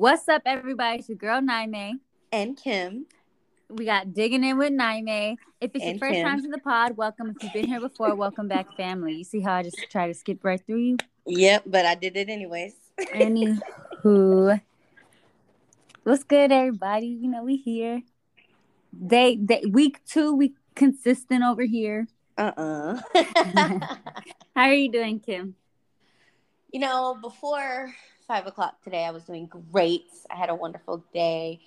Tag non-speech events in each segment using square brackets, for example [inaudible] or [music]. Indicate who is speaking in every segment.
Speaker 1: What's up, everybody? It's your girl Niamey.
Speaker 2: And Kim.
Speaker 1: We got digging in with Niamey. If it's
Speaker 2: And
Speaker 1: your first
Speaker 2: Kim.
Speaker 1: time to the pod, welcome. If you've been here before, welcome back, family. You see how I just try to skip right through you?
Speaker 2: Yep, but I did it anyways.
Speaker 1: Anywho, what's good, everybody? You know we here. Day, day, week two, we consistent over here.
Speaker 2: Uh-uh. [laughs]
Speaker 1: How are you doing, Kim?
Speaker 2: you know, before five o'clock today, I was doing great. I had a wonderful day.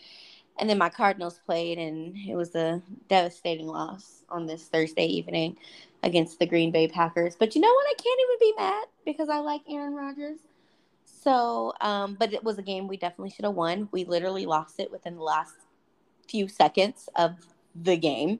Speaker 2: And then my Cardinals played, and it was a devastating loss on this Thursday evening against the Green Bay Packers. But you know what? I can't even be mad because I like Aaron Rodgers. So, um, but it was a game we definitely should have won. We literally lost it within the last few seconds of the game.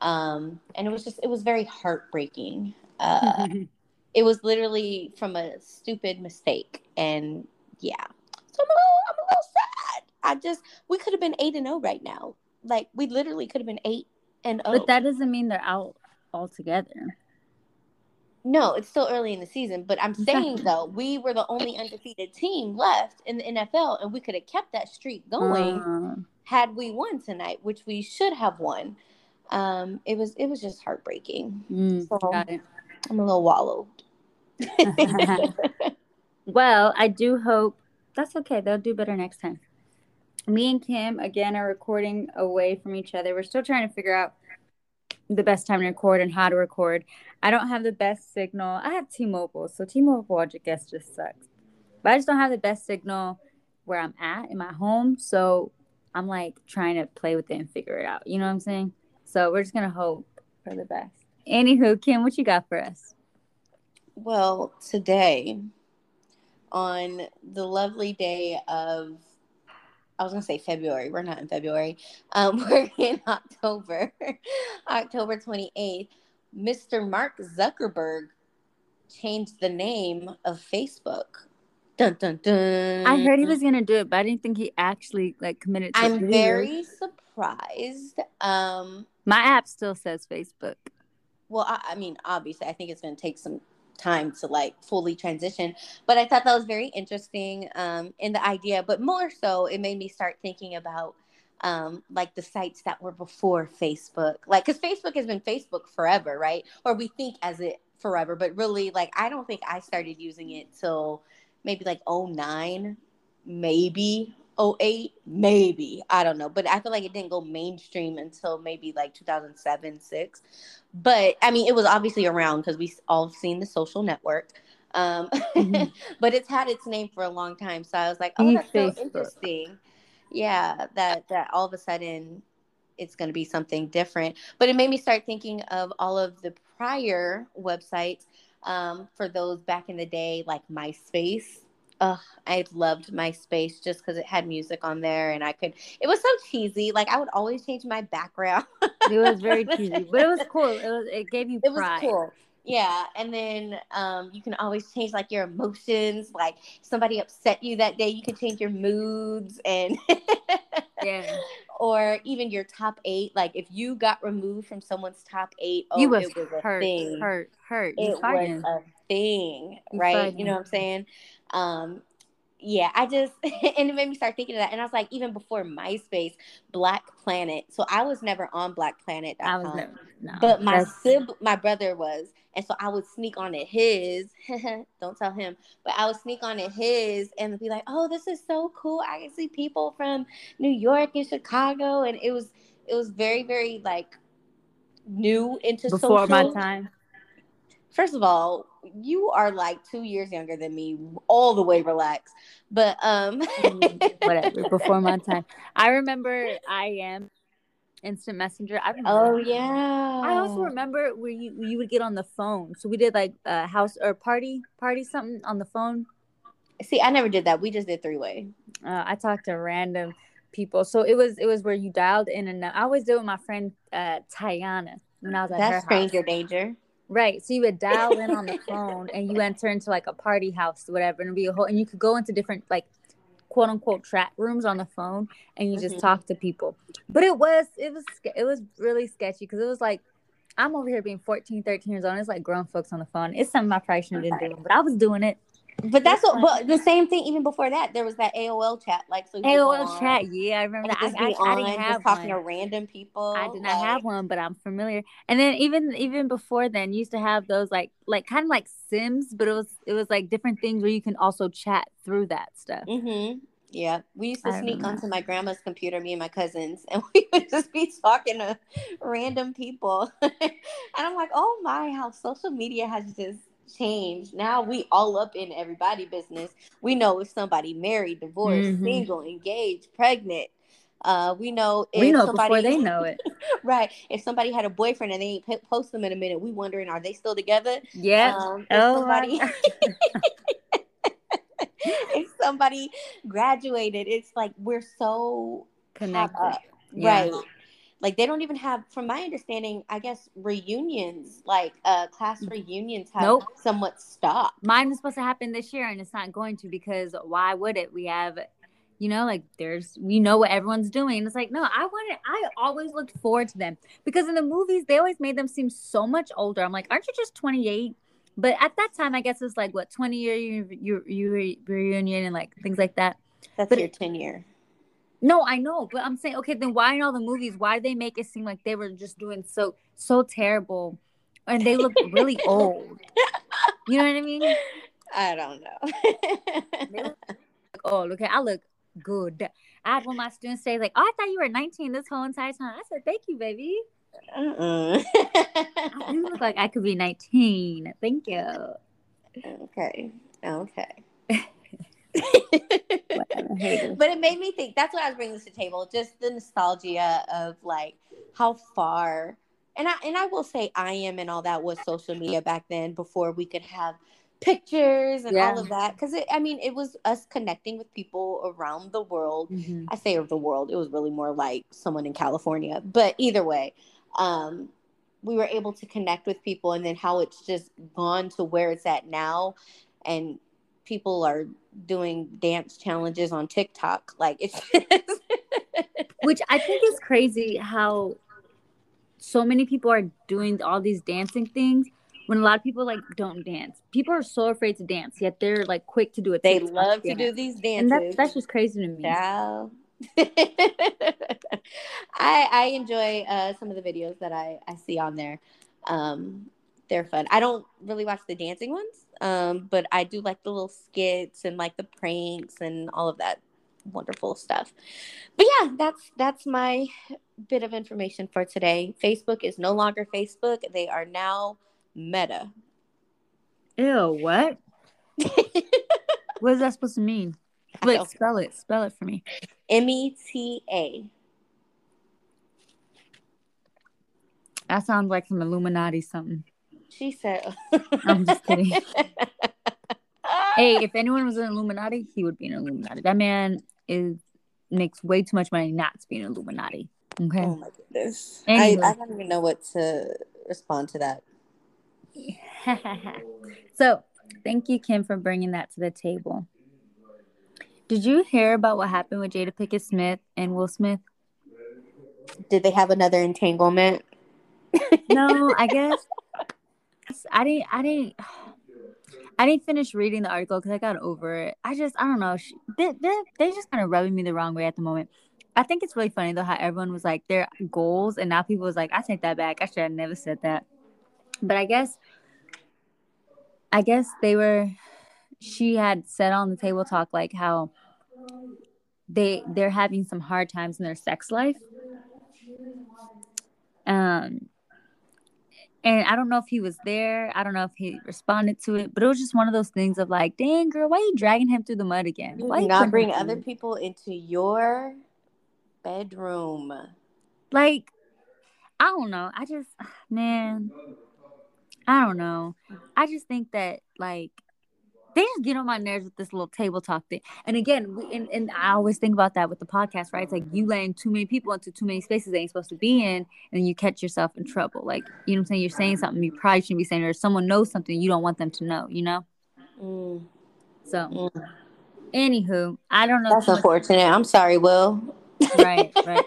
Speaker 2: Um, and it was just, it was very heartbreaking. Uh, [laughs] it was literally from a stupid mistake and yeah. So i'm a little i'm a little sad. I just we could have been 8 and 0 right now. Like we literally could have been 8 and 0
Speaker 1: but that doesn't mean they're out altogether.
Speaker 2: no it's still early in the season but i'm saying though we were the only undefeated team left in the nfl and we could have kept that streak going
Speaker 1: Uh,
Speaker 2: had we won tonight which we should have won. Um it was it was just heartbreaking.
Speaker 1: Mm,
Speaker 2: So-
Speaker 1: got it.
Speaker 2: i'm a little wallowed [laughs] [laughs]
Speaker 1: Well, I do hope that's okay. They'll do better next time. Me and Kim again are recording away from each other. We're still trying to figure out the best time to record and how to record. I don't have the best signal. I have T-Mobile, so T-Mobile I guess just sucks. But I just don't have the best signal where I'm at in my home, so I'm like trying to play with it and figure it out. You know what I'm saying? So we're just gonna hope for the best. Anywho, Kim, what you got for us?
Speaker 2: Well, today, on the lovely day of, I was going to say February. We're not in February. Um, [laughs] we're in October, [laughs] October 28th. Mr. Mark Zuckerberg changed the name of Facebook. Dun, dun, dun.
Speaker 1: I heard he was gonna do it, but I didn't think he actually like committed to
Speaker 2: I'm very surprised. Um,
Speaker 1: My app still says Facebook.
Speaker 2: well, I, I mean, obviously, I think it's going to take some time to like fully transition, but I thought that was very interesting um, in the idea. But more so, it made me start thinking about um, like the sites that were before Facebook, like because Facebook has been Facebook forever, right? Or we think as it forever, but really, like I don't think I started using it till maybe like 09, maybe 08, maybe I don't know, but I feel like it didn't go mainstream until maybe like 2007, six but I mean, it was obviously around because we all seen the social network. Um,
Speaker 1: Mhm. [laughs]
Speaker 2: but it's had its name for a long time. So I was like, oh, that's so interesting. Yeah, that that all of a sudden it's going to be something different. But it made me start thinking of all of the prior websites um, for those back in the day, like MySpace. Ugh, I loved MySpace just because it had music on there, and I could. It was so cheesy. Like I would always change my background. [laughs]
Speaker 1: It was very cheesy, but it was cool. It was. It gave you
Speaker 2: it was cool yeah and then um, you can always change like your emotions like somebody upset you that day you can change your moods and [laughs]
Speaker 1: Yeah,
Speaker 2: or even your top eight like if you got removed from someone's top eight oh
Speaker 1: you was,
Speaker 2: it was a
Speaker 1: hurt,
Speaker 2: thing
Speaker 1: hurt, hurt.
Speaker 2: It was a thing right you know what i'm saying um yeah i just [laughs] and it made me start thinking of that and i was like even before myspace black planet so i was never on black planet
Speaker 1: I was never. No,
Speaker 2: but my sib- my brother was, and so I would sneak on to his. [laughs] don't tell him, but I would sneak on to his and be like, "Oh, this is so cool! I can see people from New York and Chicago," and it was it was very very like new into
Speaker 1: before my time.
Speaker 2: First of all, you are like two years younger than me, all the way relaxed. But um,
Speaker 1: Mm, Whatever. [laughs] Before my time. I remember. I am instant messenger. I remember.
Speaker 2: oh yeah.
Speaker 1: I also remember where you you would get on the phone. So we did like a house or party party something on the phone.
Speaker 2: see. I never did that. We just did three way.
Speaker 1: Uh, I talked to random people. So it was it was where you dialed in and. I always do it with my friend uh, Tiana when I was at her
Speaker 2: That's
Speaker 1: house.
Speaker 2: stranger danger.
Speaker 1: Right. So you would dial in on the [laughs] phone and you enter into like a party house or whatever, and be a whole and you could go into different like quote unquote chat rooms on the phone and you just
Speaker 2: Mhm.
Speaker 1: talk to people. But it was it was it was really sketchy because it was like I'm over here being 14, 13 years old. It's like grown folks on the phone. It's something I probably shouldn't have been doing, but I was doing it.
Speaker 2: But that's what. But the same thing. Even before that, there was that AOL chat. Like so.
Speaker 1: AOL chat. Yeah, I remember that.
Speaker 2: Just
Speaker 1: I,
Speaker 2: be
Speaker 1: I, I didn't have
Speaker 2: talking
Speaker 1: one.
Speaker 2: to random people.
Speaker 1: I did not
Speaker 2: like-
Speaker 1: have one, but I'm familiar. And then even even before then, you used to have those like like kind of like Sims, but it was it was like different things where you can also chat through that stuff.
Speaker 2: Mm-hmm. Yeah, we used to
Speaker 1: I
Speaker 2: sneak onto my grandma's computer, me and my cousins, [laughs] and we would just be talking to random people. [laughs] and I'm like, oh my, how social media has just changed. Now we all up in everybody business. We know if somebody married, divorced,
Speaker 1: Mhm.
Speaker 2: single, engaged, pregnant. Uh, we know if
Speaker 1: we know
Speaker 2: somebody
Speaker 1: before they [laughs] know it.
Speaker 2: right. If somebody had a boyfriend and they ain't po- post them in a minute, we wondering are they still together?
Speaker 1: Yeah.
Speaker 2: Um, if
Speaker 1: oh
Speaker 2: somebody [laughs] [laughs] if somebody graduated, it's like we're so
Speaker 1: Connected. Yeah.
Speaker 2: Right. Like they don't even have, from my understanding, I guess reunions, like uh class reunions have
Speaker 1: Nope.
Speaker 2: somewhat stopped.
Speaker 1: Mine was supposed to happen this year, and it's not going to because why would it? We have, you know, like there's we know what everyone's doing. It's like no, I wanted. I always looked forward to them because in the movies they always made them seem so much older. I'm like, aren't you just 28? But at that time, I guess it's like what 20 year you you reunion and like things like that.
Speaker 2: That's
Speaker 1: But
Speaker 2: your
Speaker 1: it-
Speaker 2: tenure.
Speaker 1: No, I know, but I'm saying, okay, then why in all the movies, why do they make it seem like they were just doing so so terrible, and they look really [laughs] old? You know what I mean?
Speaker 2: I don't know.
Speaker 1: Look oh, look, I look good. I had one of my students say like, "Oh, I thought you were 19 this whole entire time." I said, "Thank you, baby.
Speaker 2: Uh-uh.
Speaker 1: I look like I could be 19. Thank you."
Speaker 2: okay. Okay. [laughs] But it made me think that's what I was bringing this to the table, just the nostalgia of like how far and I and I will say I am and all that was social media back then before we could have pictures and
Speaker 1: Yeah.
Speaker 2: all of that because I mean it was us connecting with people around the world
Speaker 1: Mhm.
Speaker 2: I say of the world, it was really more like someone in California. But either way, um, we were able to connect with people, and then how it's just gone to where it's at now, and people are doing dance challenges on TikTok. Like it's just [laughs]
Speaker 1: Which I think is crazy how so many people are doing all these dancing things when a lot of people like don't dance. People are so afraid to dance, yet they're like quick to do it.
Speaker 2: they love to do these
Speaker 1: and
Speaker 2: dances.
Speaker 1: that, that's just crazy to me.
Speaker 2: Ciao. [laughs] I I enjoy uh, some of the videos that I I see on there. Um, they're fun. I don't really watch the dancing ones, um, but I do like the little skits and like the pranks and all of that wonderful stuff. But yeah, that's that's my bit of information for today. Facebook is no longer Facebook; they are now Meta.
Speaker 1: Ew, what? [laughs] What is that supposed to mean? Wait, spell it. Spell it for me.
Speaker 2: M E T A.
Speaker 1: That sounds like some Illuminati something.
Speaker 2: She said.
Speaker 1: I'm just kidding. [laughs] Hey, if anyone was an Illuminati, he would be an Illuminati. That man is makes way too much money not to be an Illuminati. Okay.
Speaker 2: Oh my goodness.
Speaker 1: Anyway.
Speaker 2: I, I don't even know what to respond to that. [laughs]
Speaker 1: so, thank you, Kim, for bringing that to the table. Did you hear about what happened with Jada Pinkett Smith and Will Smith?
Speaker 2: Did they have another entanglement?
Speaker 1: No, I guess I didn't. I didn't. [sighs] I didn't finish reading the article because I got over it. I just, I don't know. She, they, they, they just kind of rubbing me the wrong way at the moment. I think it's really funny though how everyone was like their goals, and now people was like, I take that back. I should have never said that. But I guess, I guess they were. She had said on the table talk like how they they're having some hard times in their sex life. Um, and I don't know if he was there. I don't know if he responded to it, but it was just one of those things of like, dang girl, why are you dragging him through the mud again? Why you
Speaker 2: not bring other people into your bedroom.
Speaker 1: like I don't know. I just [sighs] man, I don't know. I just think that like they just get on my nerves with this little table talk thing. And again, we, and, and I always think about that with the podcast, right? It's like you letting too many people into too many spaces they ain't supposed to be in, and you catch yourself in trouble. Like you know what I'm saying? You're saying something you probably shouldn't be saying, or someone knows something you don't want them to know. You know?
Speaker 2: Mm,
Speaker 1: So,
Speaker 2: mm.
Speaker 1: anywho, I don't know.
Speaker 2: That's
Speaker 1: too much-
Speaker 2: unfortunate. I'm sorry, Will.
Speaker 1: right, right.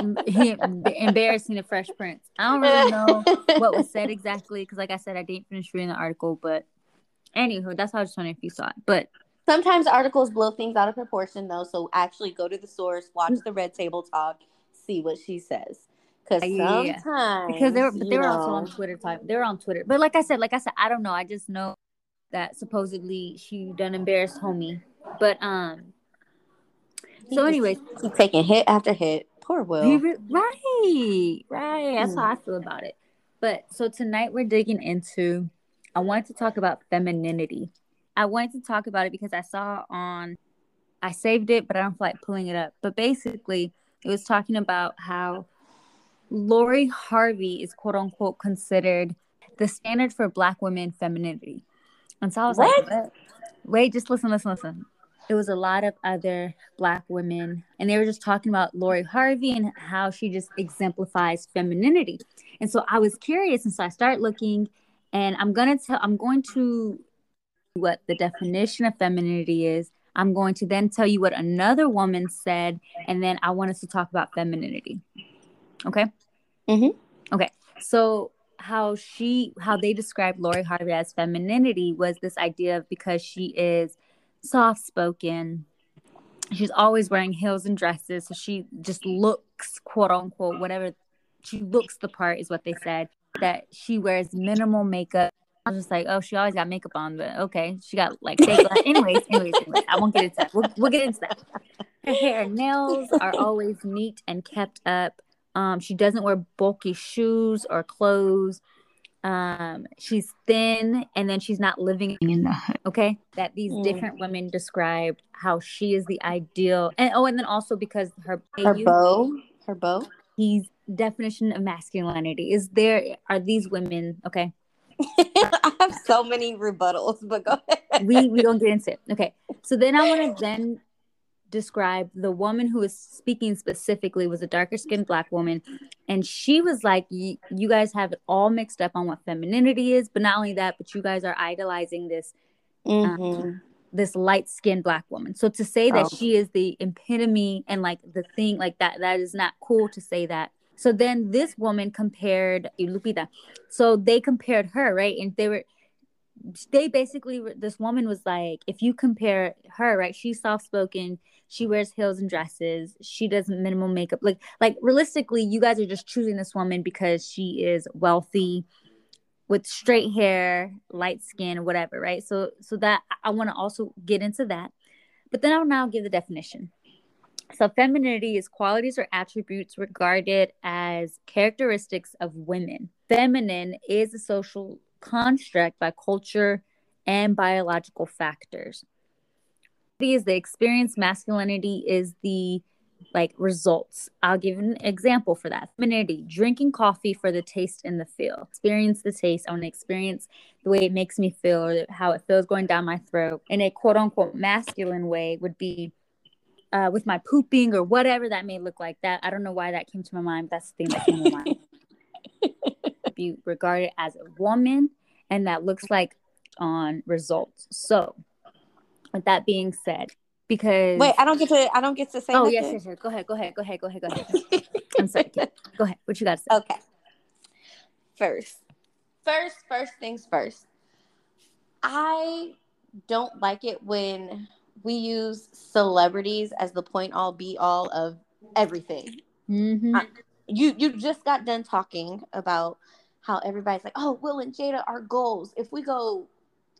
Speaker 1: [laughs] he embarrassing the Fresh Prince. I don't really know what was said exactly because, like I said, I didn't finish reading the article, but Anywho, that's how I was wondering if you saw it. But
Speaker 2: sometimes articles blow things out of proportion, though. So actually, go to the source, watch the Red Table Talk, see what she says. Because
Speaker 1: Yeah.
Speaker 2: sometimes
Speaker 1: because they were, but they were also on Twitter time. They were on Twitter. But like I said, like I said, I don't know. I just know that supposedly she done embarrassed homie. But um. So, anyways,
Speaker 2: keep taking hit after hit. Poor Will.
Speaker 1: Re- right, right. That's
Speaker 2: Mm.
Speaker 1: how I feel about it. But so tonight we're digging into. I wanted to talk about femininity. I wanted to talk about it because I saw on. I saved it, but I don't feel like pulling it up. But basically, it was talking about how Lori Harvey is quote unquote considered the standard for Black women femininity. And so I was
Speaker 2: What?
Speaker 1: like, what? wait, just listen, listen, listen. It was a lot of other Black women, and they were just talking about Lori Harvey and how she just exemplifies femininity. And so I was curious, and so I started looking, and I'm gonna tell, I'm going to what the definition of femininity is. I'm going to then tell you what another woman said, and then I want us to talk about femininity. Okay.
Speaker 2: Mhm.
Speaker 1: Okay. So how she how they described Lori Harvey as femininity was this idea of because she is soft spoken. She's always wearing heels and dresses, so she just looks quote unquote whatever she looks the part is what they said. That she wears minimal makeup. I was just like, oh, she always got makeup on, but okay, she got like [laughs] fake. anyways, anyways, anyways, I won't get into that. We'll, we'll get into that. Her hair and nails are always neat and kept up. Um, she doesn't wear bulky shoes or clothes. Um, she's thin, and then she's not living in the hood. Okay, that these
Speaker 2: Mm.
Speaker 1: different women described how she is the ideal, and oh, and then also because her
Speaker 2: Her bow. Her bow.
Speaker 1: he's definition of masculinity is there. Are these women okay? [laughs]
Speaker 2: I have so many rebuttals, but go ahead.
Speaker 1: we we don't get into it. Okay. So then I want to then describe the woman who was speaking specifically was a darker skinned black woman and she was like you guys have it all mixed up on what femininity is but not only that but you guys are idolizing this
Speaker 2: Mhm.
Speaker 1: this light skinned black woman so to say that
Speaker 2: Oh.
Speaker 1: she is the epitome and like the thing like that that is not cool to say that so then this woman compared Lupita. So they compared her right? And they were they basically this woman was like if you compare her right she's soft spoken she wears heels and dresses she does minimal makeup. Like like realistically you guys are just choosing this woman because she is wealthy with straight hair light skin whatever right? So so that i want to also get into that. But then i'll now give the definition so femininity is qualities or attributes regarded as characteristics of women feminine is a social construct by culture and biological factors. Is the experience masculinity is the like results. I'll give an example for that. Femininity, drinking coffee for the taste and the feel. Experience the taste. I want to experience the way it makes me feel or how it feels going down my throat. In a quote unquote masculine way would be uh, with my pooping or whatever that may look like. That I don't know why that came to my mind. That's the thing that came to my mind [laughs] be regarded as a woman and that looks like on results so with that being said because
Speaker 2: Wait, I don't get to. I don't get to say.
Speaker 1: oh yes yes yes go ahead go ahead go ahead go ahead go ahead i'm sorry Kate. [laughs] go ahead what you got to say
Speaker 2: Okay. First, first, first things first. I don't like it when we use celebrities as the point all be all of everything.
Speaker 1: mm-hmm.
Speaker 2: I- You you just got done talking about how everybody's like, oh, Will and Jada are goals. If we go,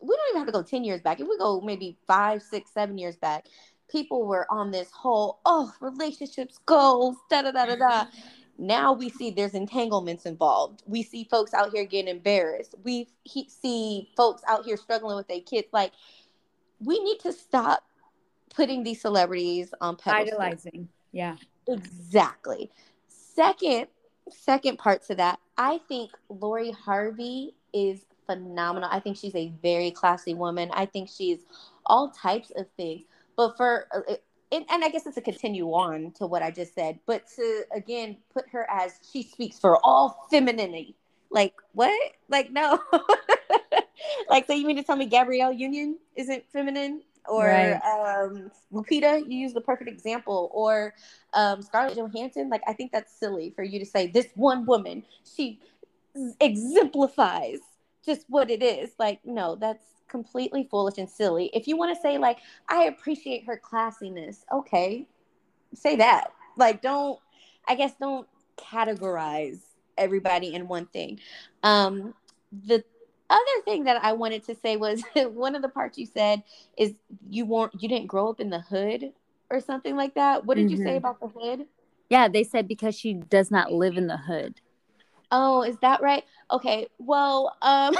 Speaker 2: we don't even have to go ten years back. If we go maybe five, six, seven years back, people were on this whole oh relationships goals da da da da da. Now we see there's entanglements involved. We see folks out here getting embarrassed. We he, see folks out here struggling with their kids. Like we need to stop putting these celebrities on pedestals.
Speaker 1: idolizing yeah
Speaker 2: Exactly. Second, second part to that, I think Lori Harvey is phenomenal. I think she's a very classy woman. I think she's all types of things. But for uh, and, and I guess it's a continue on to what I just said, but to again put her as she speaks for all femininity. Like what? Like no. [laughs] like so you mean to tell me Gabrielle Union isn't feminine? Or
Speaker 1: Right.
Speaker 2: um Lupita, you use the perfect example, or um Scarlett Johansson. Like I think that's silly for you to say this one woman, she exemplifies just what it is. Like, no, that's completely foolish and silly. If you want to say like I appreciate her classiness, okay, say that. Like don't I guess don't categorize everybody in one thing. Um the other thing that I wanted to say was [laughs] one of the parts you said is you weren't you didn't grow up in the hood or something like that. What did mm-hmm. you say mm-hmm. about the hood?
Speaker 1: Yeah, they said because she does not live in the hood.
Speaker 2: Oh, is that right? Okay. Well, um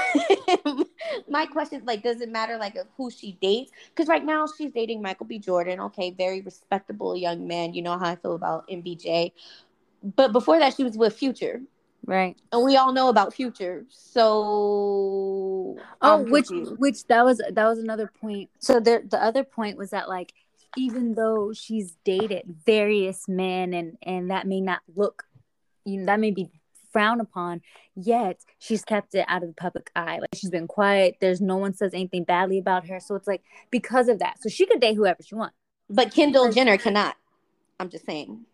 Speaker 2: [laughs] my question is like does it matter like who she dates? Cuz right now she's dating Michael B Jordan, okay, very respectable young man. You know how I feel about MBJ. But before that she was with Future.
Speaker 1: Right.
Speaker 2: And we all know about Future. So
Speaker 1: Oh, which which that was that was another point. So the the other point was that like even though she's dated various men and and that may not look you know that may be frowned upon yet she's kept it out of the public eye. Like she's been quiet. There's no one says anything badly about her. So it's like because of that. So she could date whoever she wants.
Speaker 2: But kendall jenner cannot. I'm just saying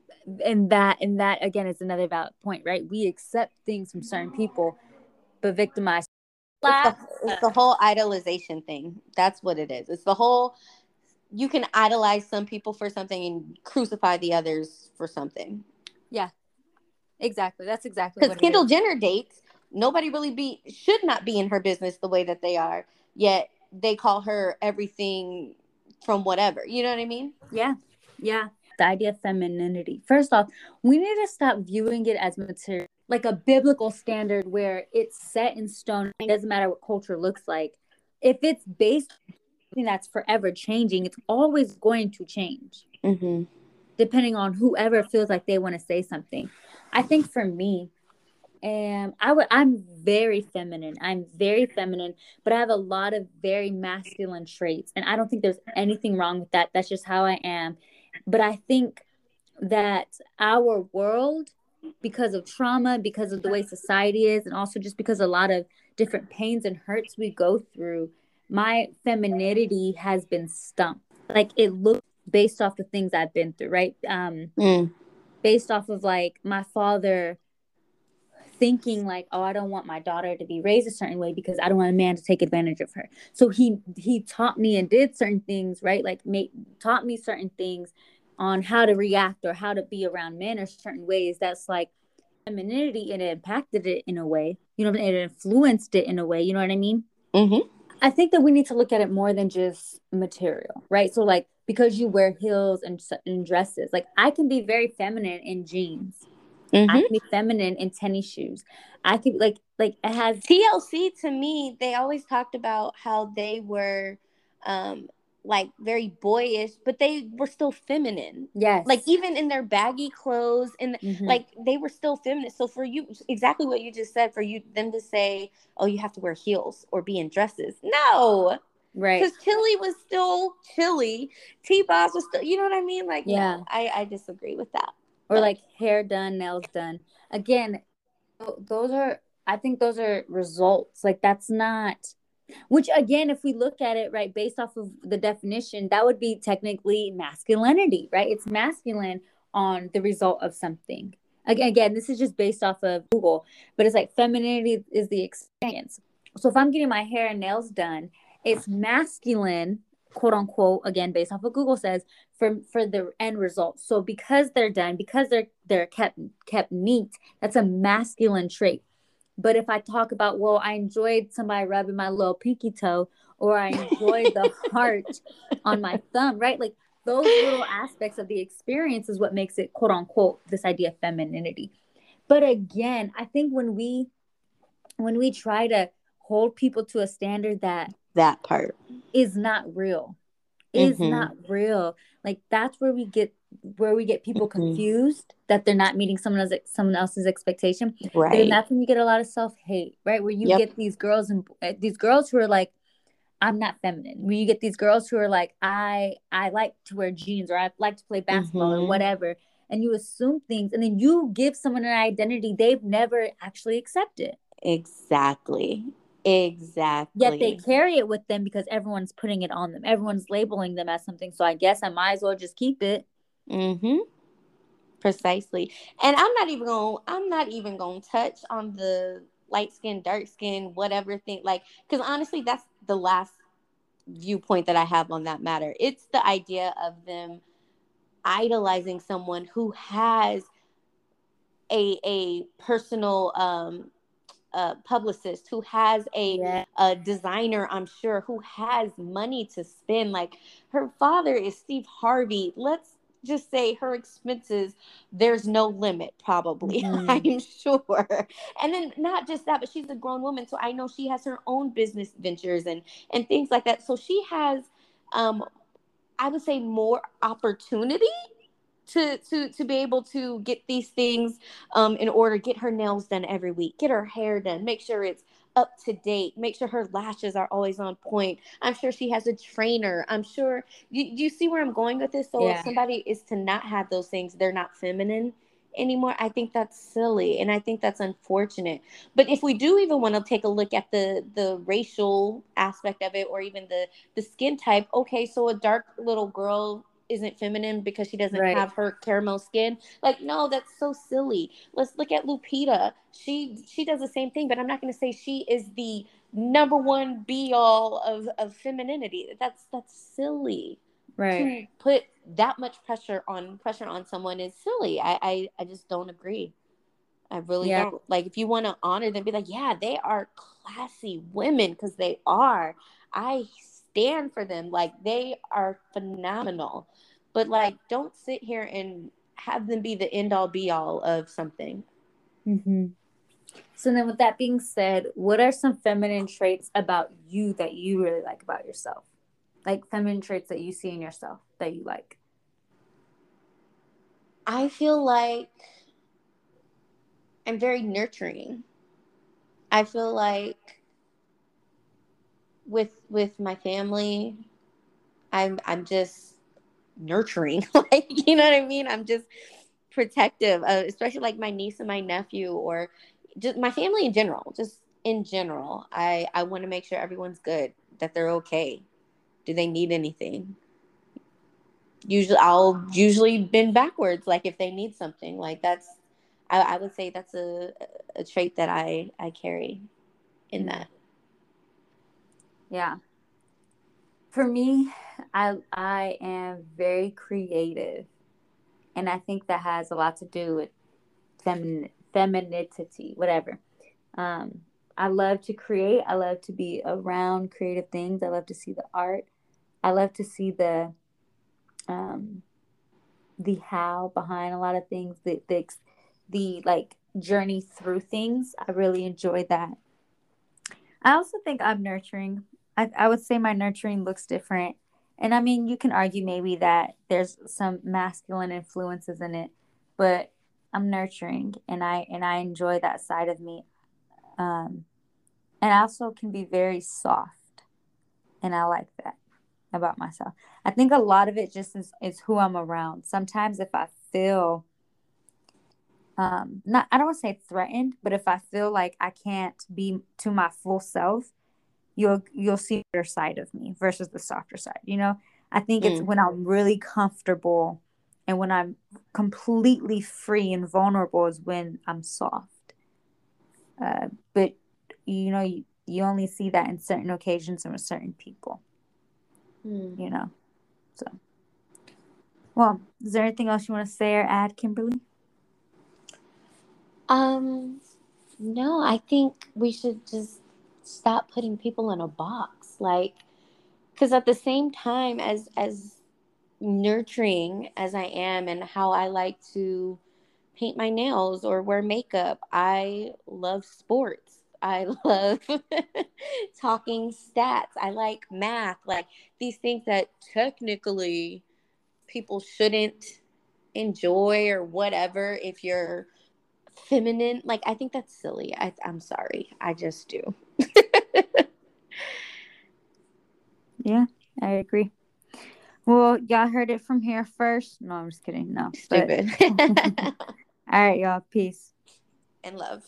Speaker 1: and that and that again is another valid point right we accept things from certain people but victimize
Speaker 2: it's the, it's the whole idolization thing that's what it is it's the whole you can idolize some people for something and crucify the others for something.
Speaker 1: Yeah, exactly. That's exactly
Speaker 2: because Kendall Jenner dates nobody really be should not be in her business the way that they are. Yet they call her everything from whatever. You know what I mean?
Speaker 1: Yeah, yeah. The idea of femininity. First off, we need to stop viewing it as material, like a biblical standard where it's set in stone. It doesn't matter what culture looks like. If it's based something that's forever changing. It's always going to change,
Speaker 2: mm-hmm.
Speaker 1: depending on whoever feels like they want to say something. I think for me, and I would I'm very feminine. I'm very feminine, but I have a lot of very masculine traits, and I don't think there's anything wrong with that. That's just how I am. But I think that our world because of trauma, because of the way society is, and also just because a lot of different pains and hurts we go through, my femininity has been stumped. Like it looks based off the things I've been through, right? Um,
Speaker 2: mm.
Speaker 1: based off of like my father thinking like, oh, I don't want my daughter to be raised a certain way because I don't want a man to take advantage of her. So he he taught me and did certain things, right? Like made taught me certain things on how to react or how to be around men or certain ways. That's like femininity and it impacted it in a way. You know, it influenced it in a way. You know what I mean?
Speaker 2: Mm-hmm.
Speaker 1: I think that we need to look at it more than just material, right? So, like, because you wear heels and, and dresses, like, I can be very feminine in jeans. Mm-hmm. I can be feminine in tennis shoes. I could like like it has
Speaker 2: TLC to me. They always talked about how they were um like very boyish, but they were still feminine.
Speaker 1: Yes.
Speaker 2: Like even in their baggy clothes and mm-hmm. like they were still feminine. So for you exactly what you just said, for you them to say, Oh, you have to wear heels or be in dresses. No.
Speaker 1: Right.
Speaker 2: Because Chilli was still chilly. T Boz was still you know what I mean? Like
Speaker 1: yeah,
Speaker 2: I, I disagree with that.
Speaker 1: Or but. like hair done, nails done. Again, those are I think those are results. Like that's not which again if we look at it right based off of the definition that would be technically masculinity right? It's masculine on the result of something. Again, this is just based off of google but it's like femininity is the experience. So if i'm getting my hair and nails done it's masculine quote unquote again based off of google says for for the end result. So because they're done because they're they're kept kept neat that's a masculine trait but if I talk about, well, I enjoyed somebody rubbing my little pinky toe, or I enjoyed the [laughs] heart on my thumb, right? Like those little aspects of the experience is what makes it quote unquote this idea of femininity. But again, I think when we when we try to hold people to a standard that
Speaker 2: that part
Speaker 1: is not real, is mm-hmm. not real. Like that's where we get where we get people mm-hmm. confused that they're not meeting someone else's someone else's expectation.
Speaker 2: Right.
Speaker 1: And that's when you get a lot of self hate, right? Where you yep. get these girls and eh, these girls who are like, I'm not feminine. Where you get these girls who are like, I I like to wear jeans or I like to play basketball mm-hmm. or whatever. And you assume things and then you give someone an identity they've never actually accepted.
Speaker 2: Exactly. Exactly.
Speaker 1: Yet they carry it with them because everyone's putting it on them. Everyone's labeling them as something. So I guess I might as well just keep it.
Speaker 2: Mm-hmm. Precisely. And I'm not even going I'm not even going to touch on the light skin, dark skin, whatever thing like cuz honestly that's the last viewpoint that I have on that matter. It's the idea of them idolizing someone who has a a personal um a publicist who has a, yeah. a designer i'm sure who has money to spend like her father is steve harvey let's just say her expenses there's no limit probably [laughs] mm-hmm. i'm sure and then not just that but she's a grown woman so i know she has her own business ventures and and things like that so she has um i would say more opportunity to to to be able to get these things um in order. Get her nails done every week. Get her hair done. Make sure it's up to date. Make sure her lashes are always on point. I'm sure she has a trainer. I'm sure you, you see where i'm going with this? So yeah. if somebody is to not have those things they're not feminine anymore i think that's silly and i think that's unfortunate. But if we do even want to take a look at the the racial aspect of it or even the the skin type okay so a dark little girl isn't feminine because she doesn't right. have her caramel skin. Like, no, that's so silly. Let's look at Lupita. She she does the same thing, but I'm not going to say she is the number one be all of of femininity. That's that's silly.
Speaker 1: Right.
Speaker 2: To put that much pressure on pressure on someone is silly. I I, I just don't agree. I really yeah. don't. Like, if you want to honor them, be like, yeah, they are classy women because they are. I stand for them. Like, they are phenomenal. But like don't sit here and have them be the end all be all of something.
Speaker 1: Mm-hmm. so then with that being said what are some feminine traits about you that you really like about yourself? Like feminine traits that you see in yourself that you like?
Speaker 2: I feel like i'm very nurturing. I feel like with with my family i'm i'm just nurturing [laughs] like you know what i mean? I'm just protective uh, especially like my niece and my nephew or just my family in general just in general. I i want to make sure everyone's good that they're okay. Do they need anything? Usually i'll usually bend backwards like if they need something like that's i, I would say that's a, a trait that i i carry in that
Speaker 1: yeah for me I I am very creative, and I think that has a lot to do with femin femininity, whatever. Um, I love to create. I love to be around creative things. I love to see the art. I love to see the um, the how behind a lot of things. The the the like journey through things. I really enjoy that. I also think I'm nurturing. I, I would say my nurturing looks different and I mean, you can argue maybe that there's some masculine influences in it, but I'm nurturing and I and I enjoy that side of me. Um, and I also can be very soft, and I like that about myself. I think a lot of it just is, is who I'm around. Sometimes if I feel um not I don't want to say threatened, but if I feel like I can't be to my full self, you'll you'll see the side of me versus the softer side you know i think it's mm. when i'm really comfortable and when i'm completely free and vulnerable is when i'm soft uh, but you know you, you only see that in certain occasions and with certain people mm. you know so well is there anything else you want to say or add kimberly
Speaker 2: um no i think we should just stop putting people in a box. Like because at the same time as as nurturing as i am and how i like to paint my nails or wear makeup i love sports. I [laughs] love talking stats. I like math. Like these things that technically people shouldn't enjoy or whatever if you're feminine. Like i think that's silly. I, i'm sorry. I just do [laughs]
Speaker 1: yeah, I agree. Well, y'all heard it from here first. No, I'm just kidding. No. Stupid. But... [laughs] All right, y'all. Peace.
Speaker 2: And love.